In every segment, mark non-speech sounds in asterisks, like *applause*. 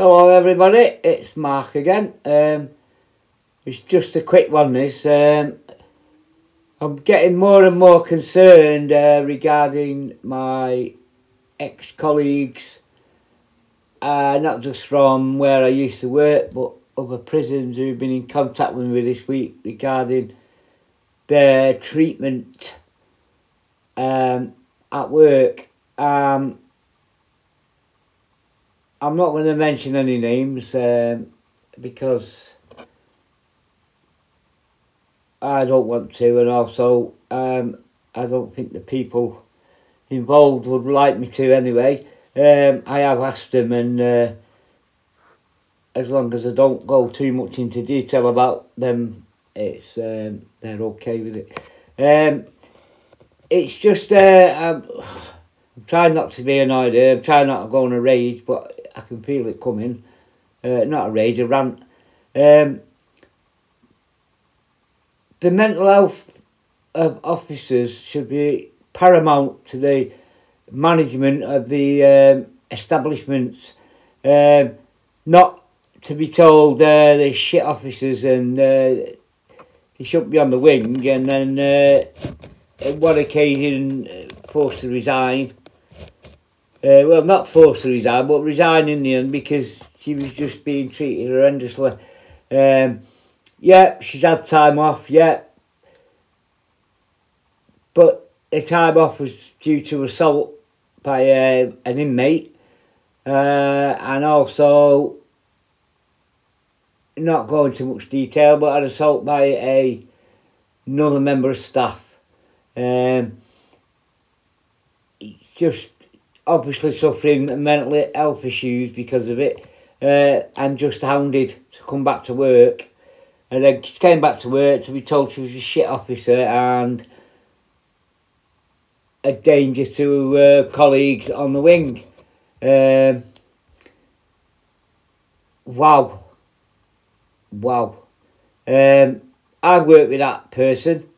Hello everybody, it's Mark again. Um, it's just a quick one this. Um, I'm getting more and more concerned uh, regarding my ex-colleagues, uh, not just from where I used to work, but other prisons who've been in contact with me this week regarding their treatment um, at work. Um, I'm not going to mention any names um, because I don't want to, and also um, I don't think the people involved would like me to anyway. Um, I have asked them, and uh, as long as I don't go too much into detail about them, it's um, they're okay with it. Um, it's just uh, I'm, *sighs* I'm trying not to be annoyed. I'm trying not to go on a rage, but I can feel it coming. Uh, not a rage, a rant. Um, the mental health of officers should be paramount to the management of the um, establishments. Um, not to be told uh, they're shit officers and uh, they shouldn't be on the wing and then uh, at one occasion uh, forced to resign uh, well, not forced to resign, but resign in the end because she was just being treated horrendously. Um, yeah, she's had time off, yeah. But the time off was due to assault by uh, an inmate uh, and also, not going into much detail, but an assault by a another member of staff. Um, it's just obviously suffering mental health issues because of it, uh, and just hounded to come back to work. And then she came back to work to be told she was a shit officer and a danger to uh, colleagues on the wing. Um, wow. Wow. Um, I worked with that person.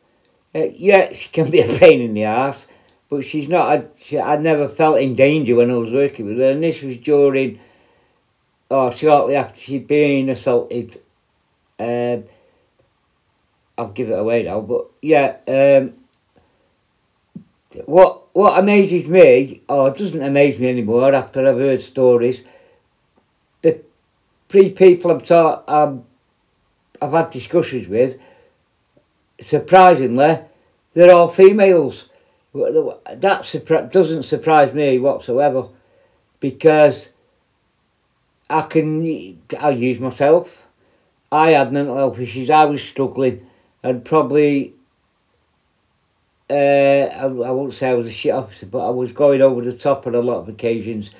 Uh, yeah, she can be a pain in the ass but she's not. I, she, I never felt in danger when I was working with her, and this was during, or oh, shortly after she'd been assaulted. Um, I'll give it away now, but yeah. Um, what what amazes me, or doesn't amaze me anymore after I've heard stories, the three people I've taught, um, I've had discussions with, surprisingly, they're all females that doesn't surprise me whatsoever because I can I use myself. I had mental health issues. I was struggling, and probably uh, I, I won't say I was a shit officer, but I was going over the top on a lot of occasions.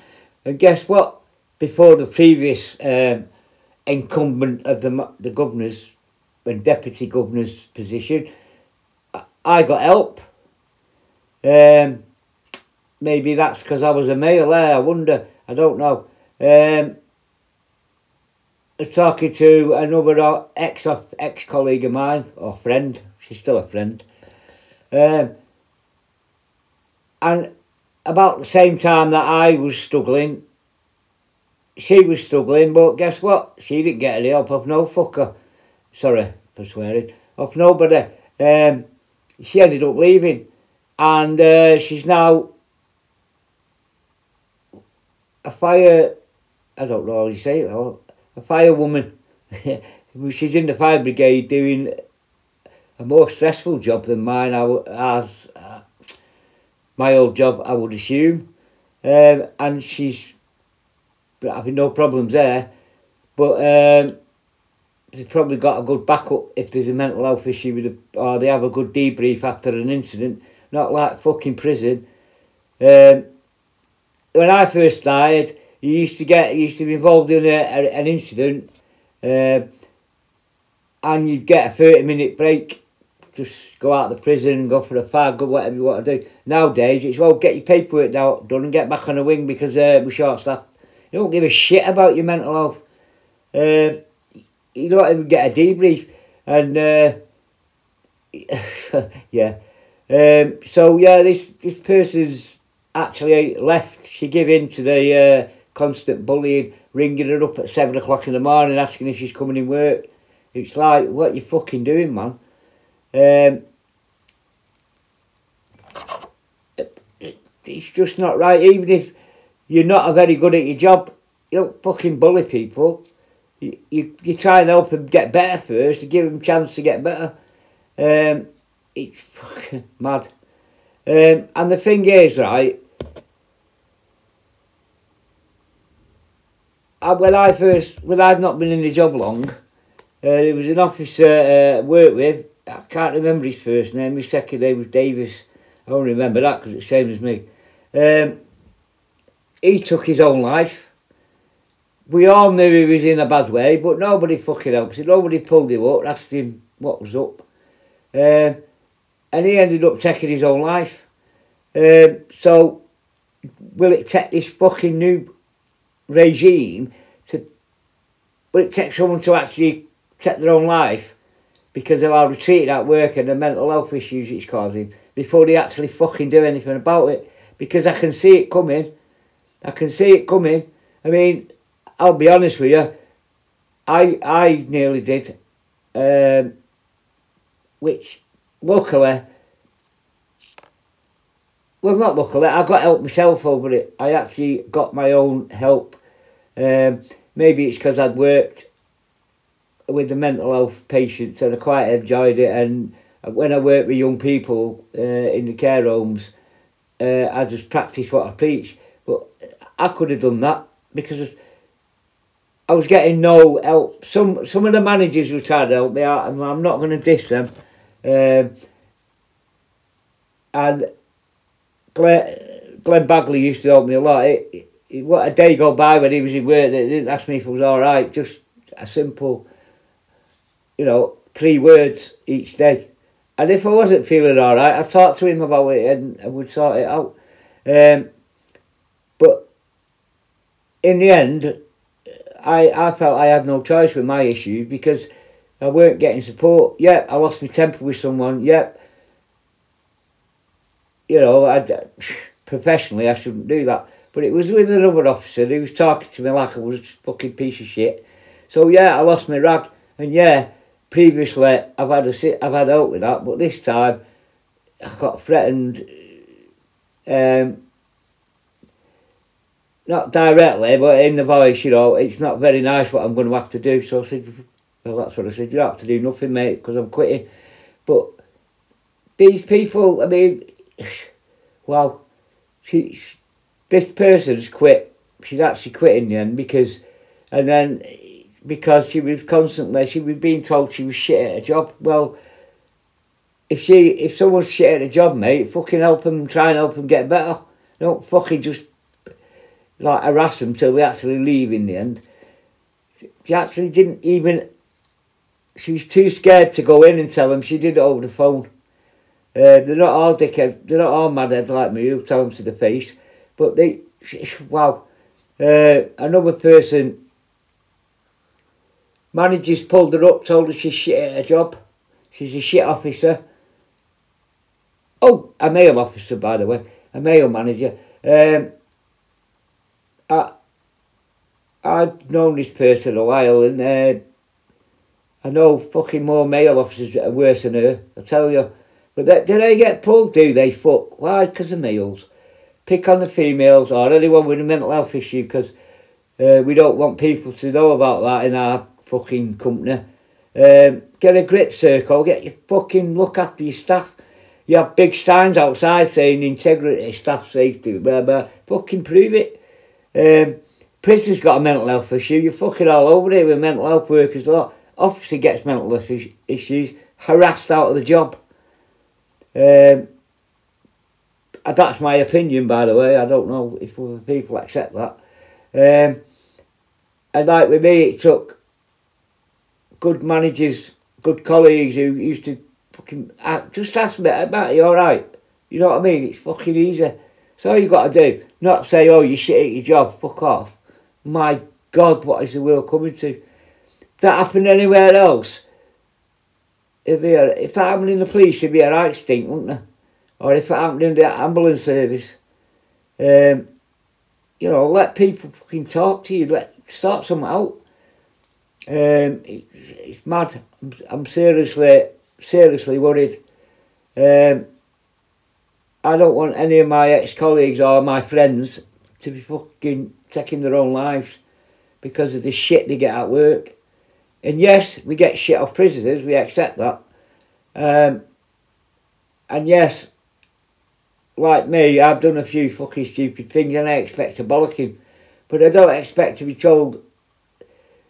And guess what? Before the previous um, incumbent of the the governor's and deputy governor's position, I got help. Um, maybe that's because I was a male there. I wonder. I don't know. Um, talking to another ex ex colleague of mine or friend. She's still a friend. Um, and about the same time that I was struggling, she was struggling. But guess what? She didn't get any help off no fucker. Sorry for swearing. Off nobody. Um, she ended up leaving and uh, she's now a fire. I don't know how you say it. A firewoman. *laughs* she's in the fire brigade doing a more stressful job than mine. I as uh, my old job, I would assume, um, and she's having no problems there. But um, they've probably got a good backup if there's a mental health issue with, or they have a good debrief after an incident not like fucking prison. Um, when I first started, you used to get, used to be involved in a, a, an incident, uh, and you'd get a 30 minute break, just go out of the prison go for a fag or whatever you want to do. Nowadays, it's well, get your paperwork out, done and get back on the wing because uh, we're short staffed. You don't give a shit about your mental health. Uh, you don't even get a debrief. And, uh, *laughs* yeah. Um, so yeah, this this person's actually left. She gave in to the uh, constant bullying, ringing her up at seven o'clock in the morning, asking if she's coming in work. It's like, what you fucking doing, man? Um, it's just not right. Even if you're not very good at your job, you don't fucking bully people. You, you, you try and help them get better first, to give them a chance to get better. Um, it's fucking mad. Um, and the thing is, right, I, when I first, when I've not been in the job long, uh, there was an officer uh, I worked with, I can't remember his first name, his second name was Davis. I only remember that because it's the same as me. Um, he took his own life. We all knew he was in a bad way, but nobody fucking helped him. Nobody pulled him up, asked him what was up. Um, and he ended up taking his own life. Um, so, will it take this fucking new regime to. Will it take someone to actually take their own life because of how they treated at work and the mental health issues it's causing before they actually fucking do anything about it? Because I can see it coming. I can see it coming. I mean, I'll be honest with you. I I nearly did, um, which luckily, well, not luckily, I got help myself over it. I actually got my own help. Um, maybe it's because I'd worked with the mental health patients and I quite enjoyed it. And when I work with young people uh, in the care homes, uh, I just practice what I preach. But I could have done that because I was getting no help. Some some of the managers were trying to help me out, and I'm not going to diss them. Um, and Glenn, Glenn Bagley used to help me a lot. It, it, what a day go by when he was in work, they didn't ask me if it was all right. Just a simple, you know, three words each day. And if I wasn't feeling all right, I talked to him about it and would sort it out. Um, but in the end, I, I felt I had no choice with my issue because I weren't getting support. Yep, I lost my temper with someone. Yep. You know, I, *sighs* professionally I shouldn't do that. But it was with another officer who was talking to me like I was a fucking piece of shit. So yeah, I lost my rag. And yeah, previously I've had a I've had help with that, but this time I got threatened. Um, not directly, but in the voice, you know, it's not very nice what I'm going to have to do. So I said, well, that's what I said. You don't have to do nothing, mate, because I'm quitting. But these people, I mean, *sighs* well, she's this person's quit. She's actually quitting then because, and then because she was constantly she was being told she was shit at a job. Well, if she if someone's shit at a job, mate, fucking help them, try and help them get better. Don't fucking just like harass them till they actually leave in the end. She actually didn't even she was too scared to go in and tell them she did it over the phone. Uh, they're not all dickheads, they're not all madheads like me who tell them to the face, but they, wow. Uh, another person, managers pulled her up, told her she's shit at her job. She's a shit officer. Oh, a male officer, by the way, a male manager. Um, I, I've known this person a while and uh, I know fucking more male officers that are worse than her, I tell you. But they, do they get pulled, do they? Fuck. Why? Because of males. Pick on the females or anyone with a mental health issue because uh, we don't want people to know about that in our fucking company. Um, get a grip circle, get your fucking look after your staff. You have big signs outside saying integrity, staff safety, blah blah. Fucking prove it. Um, prison's got a mental health issue. You're fucking all over it with mental health workers. Lot officer gets mental issues, harassed out of the job. Um, that's my opinion, by the way. I don't know if people accept that. Um, and like with me, it took good managers, good colleagues who used to fucking just ask me, Matt, you alright? You know what I mean? It's fucking easy. So all you got to do. Not say, oh, you shit at your job, fuck off. My God, what is the world coming to? That happened anywhere else, it'd be if that happened in the police, it'd be a right stink, wouldn't it? Or if it happened in the ambulance service. Um, you know, let people fucking talk to you. Let start something out. Um, it, it's mad. I'm, I'm seriously, seriously worried. Um, I don't want any of my ex-colleagues or my friends to be fucking taking their own lives because of the shit they get at work. And yes, we get shit off prisoners, we accept that. Um, and yes, like me, I've done a few fucking stupid things and I expect a bollocking. But I don't expect to be told,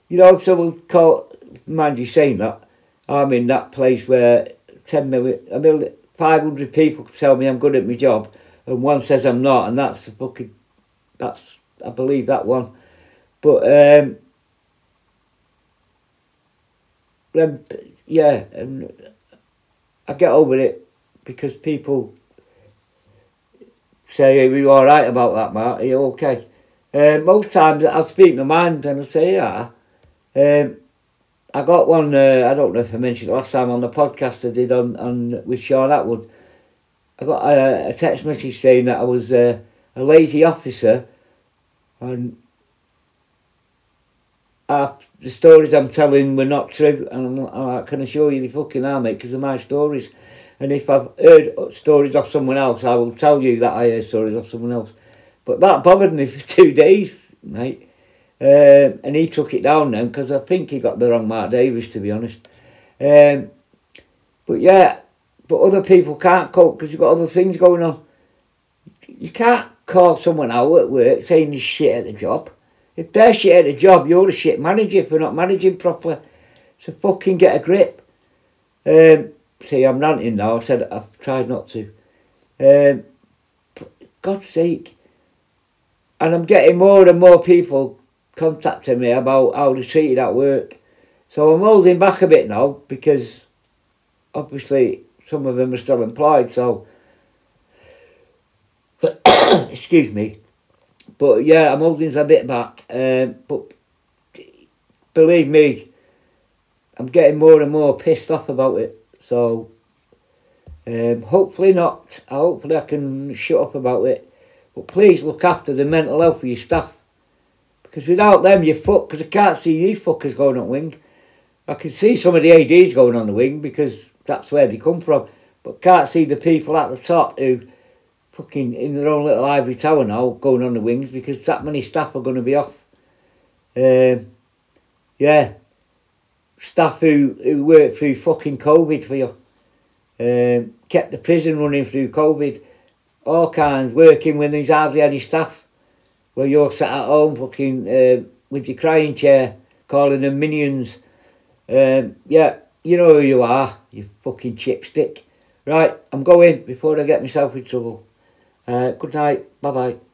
you know, if someone call, mind you saying that, I'm in that place where 10 million, a million, 500 people tell me I'm good at my job and one says I'm not and that's the fucking, that's, I believe that one. But, um, then, yeah, and I get over it because people say, Are you alright about that, Mark? Are you okay? Uh, most times I'll speak my mind and I'll say, Yeah. Um, I got one, uh, I don't know if I mentioned it last time on the podcast I did on, on with Sean Atwood. I got a, a text message saying that I was uh, a lazy officer and uh, the stories I'm telling were not true, and I'm, I can assure you they fucking are, mate, because of my stories. And if I've heard stories of someone else, I will tell you that I heard stories of someone else. But that bothered me *laughs* for two days, mate. Um, and he took it down then because I think he got the wrong Mark Davis, to be honest. Um, but yeah, but other people can't cope because you've got other things going on. You can't call someone out at work saying he's shit at the job. If they're shit at the job, you're a shit manager for not managing properly. So fucking get a grip. Um, see, I'm ranting now. I said I've tried not to. Um, God's sake. And I'm getting more and more people contacting me about how they're treated at work. So I'm holding back a bit now because obviously some of them are still employed. So, *coughs* excuse me. But yeah, I'm holding a bit back. Um, but believe me, I'm getting more and more pissed off about it. So um, hopefully not. Hopefully I can shut up about it. But please look after the mental health of your staff. Because without them, you're fucked. Because I can't see you fuckers going on wing. I can see some of the ADs going on the wing because that's where they come from. But can't see the people at the top who fucking in their own little ivory tower now going on the wings because that many staff are going to be off. Um, yeah, staff who, who worked through fucking COVID for you, um, kept the prison running through COVID, all kinds, working when there's hardly any staff, where you're sat at home fucking uh, with your crying chair, calling them minions. Um, yeah, you know who you are, you fucking chipstick. Right, I'm going before I get myself in trouble. Uh, good night. Bye bye.